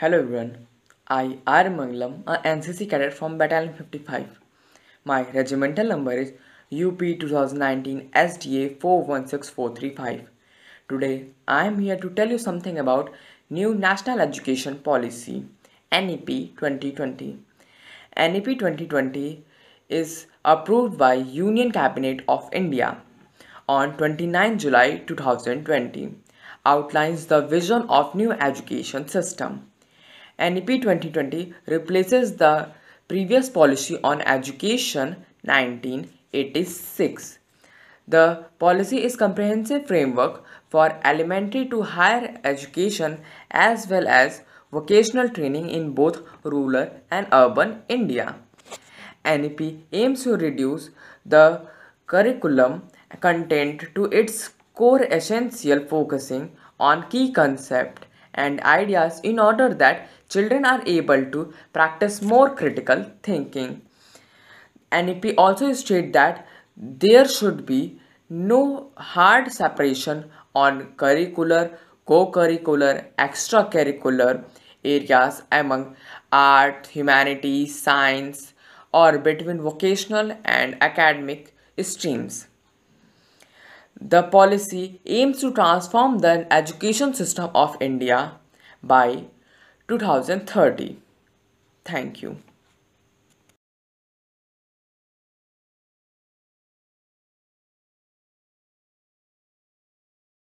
Hello everyone, I R Mangalam, a NCC cadet from Battalion 55. My regimental number is UP 2019 SDA 416435. Today I am here to tell you something about new National Education Policy NEP 2020. NEP 2020 is approved by Union Cabinet of India on 29 July 2020 outlines the vision of new education system. NEP 2020 replaces the previous policy on education 1986. The policy is comprehensive framework for elementary to higher education as well as vocational training in both rural and urban India. NEP aims to reduce the curriculum content to its core essential focusing on key concepts and ideas in order that children are able to practice more critical thinking. NEP also states that there should be no hard separation on curricular, co-curricular, extracurricular areas among art, humanities, science or between vocational and academic streams. The policy aims to transform the education system of India by 2030. Thank you.